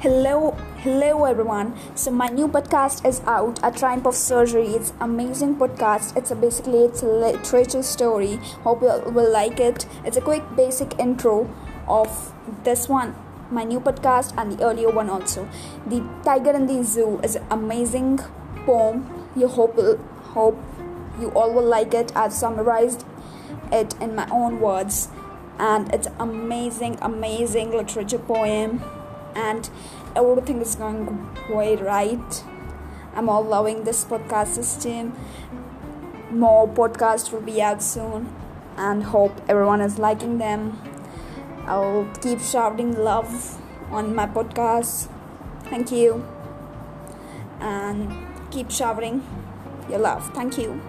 Hello, hello everyone. So my new podcast is out, A Triumph of Surgery. It's amazing podcast. It's a basically it's a literature story. Hope you will like it. It's a quick basic intro of this one, my new podcast, and the earlier one also. The Tiger in the Zoo is an amazing poem. You hope hope you all will like it. I've summarized it in my own words, and it's amazing, amazing literature poem and everything is going quite right. I'm all loving this podcast system. More podcasts will be out soon and hope everyone is liking them. I'll keep shouting love on my podcast. Thank you. And keep shouting your love. Thank you.